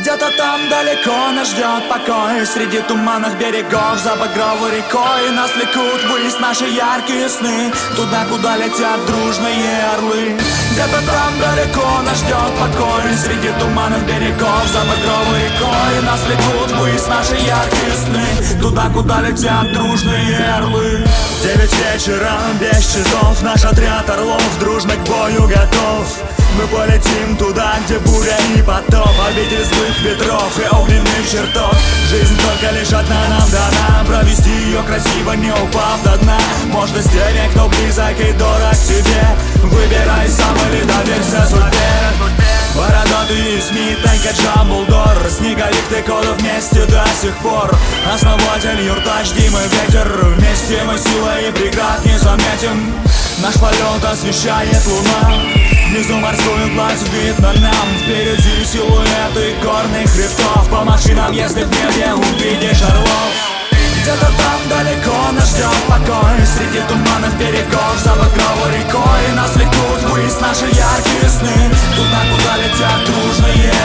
Где-то там далеко нас ждет покой. Среди туманных берегов за багровой рекой Нас влекут ввысь наши яркие сны. Туда, куда летят дружные орлы. Где-то там далеко нас ждет покой. Среди туманных берегов за багровой рекой Нас влекут ввысь наши яркие сны. Туда, куда летят дружные орлы. Девять вечера, без часов. Наш отряд орлов дружно к бою готов. Мы полетим туда, где буря и потоп. Обитель злых ветров и огненных чертов. Жизнь только лишь одна нам дана. Провести ее красиво, не упав до дна. Можно с теми, кто близок и дорог тебе. Выбирай сам или доверься судьбе. Бородатый Смит, Танька Джамблдор декодов вместе до сих пор. Основатель юртач и Ветер. Вместе мы силой и преград не заметим. Наш полет освещает луна. Внизу морскую гладь видно нам. Впереди силуэты горных хребтов. По машинам, если в небе увидишь орлов Где-то там далеко нас ждет покой. Среди туманов берегов за багровой рекой. Нас влекут ввысь наши яркие сны. Туда, куда летят дружные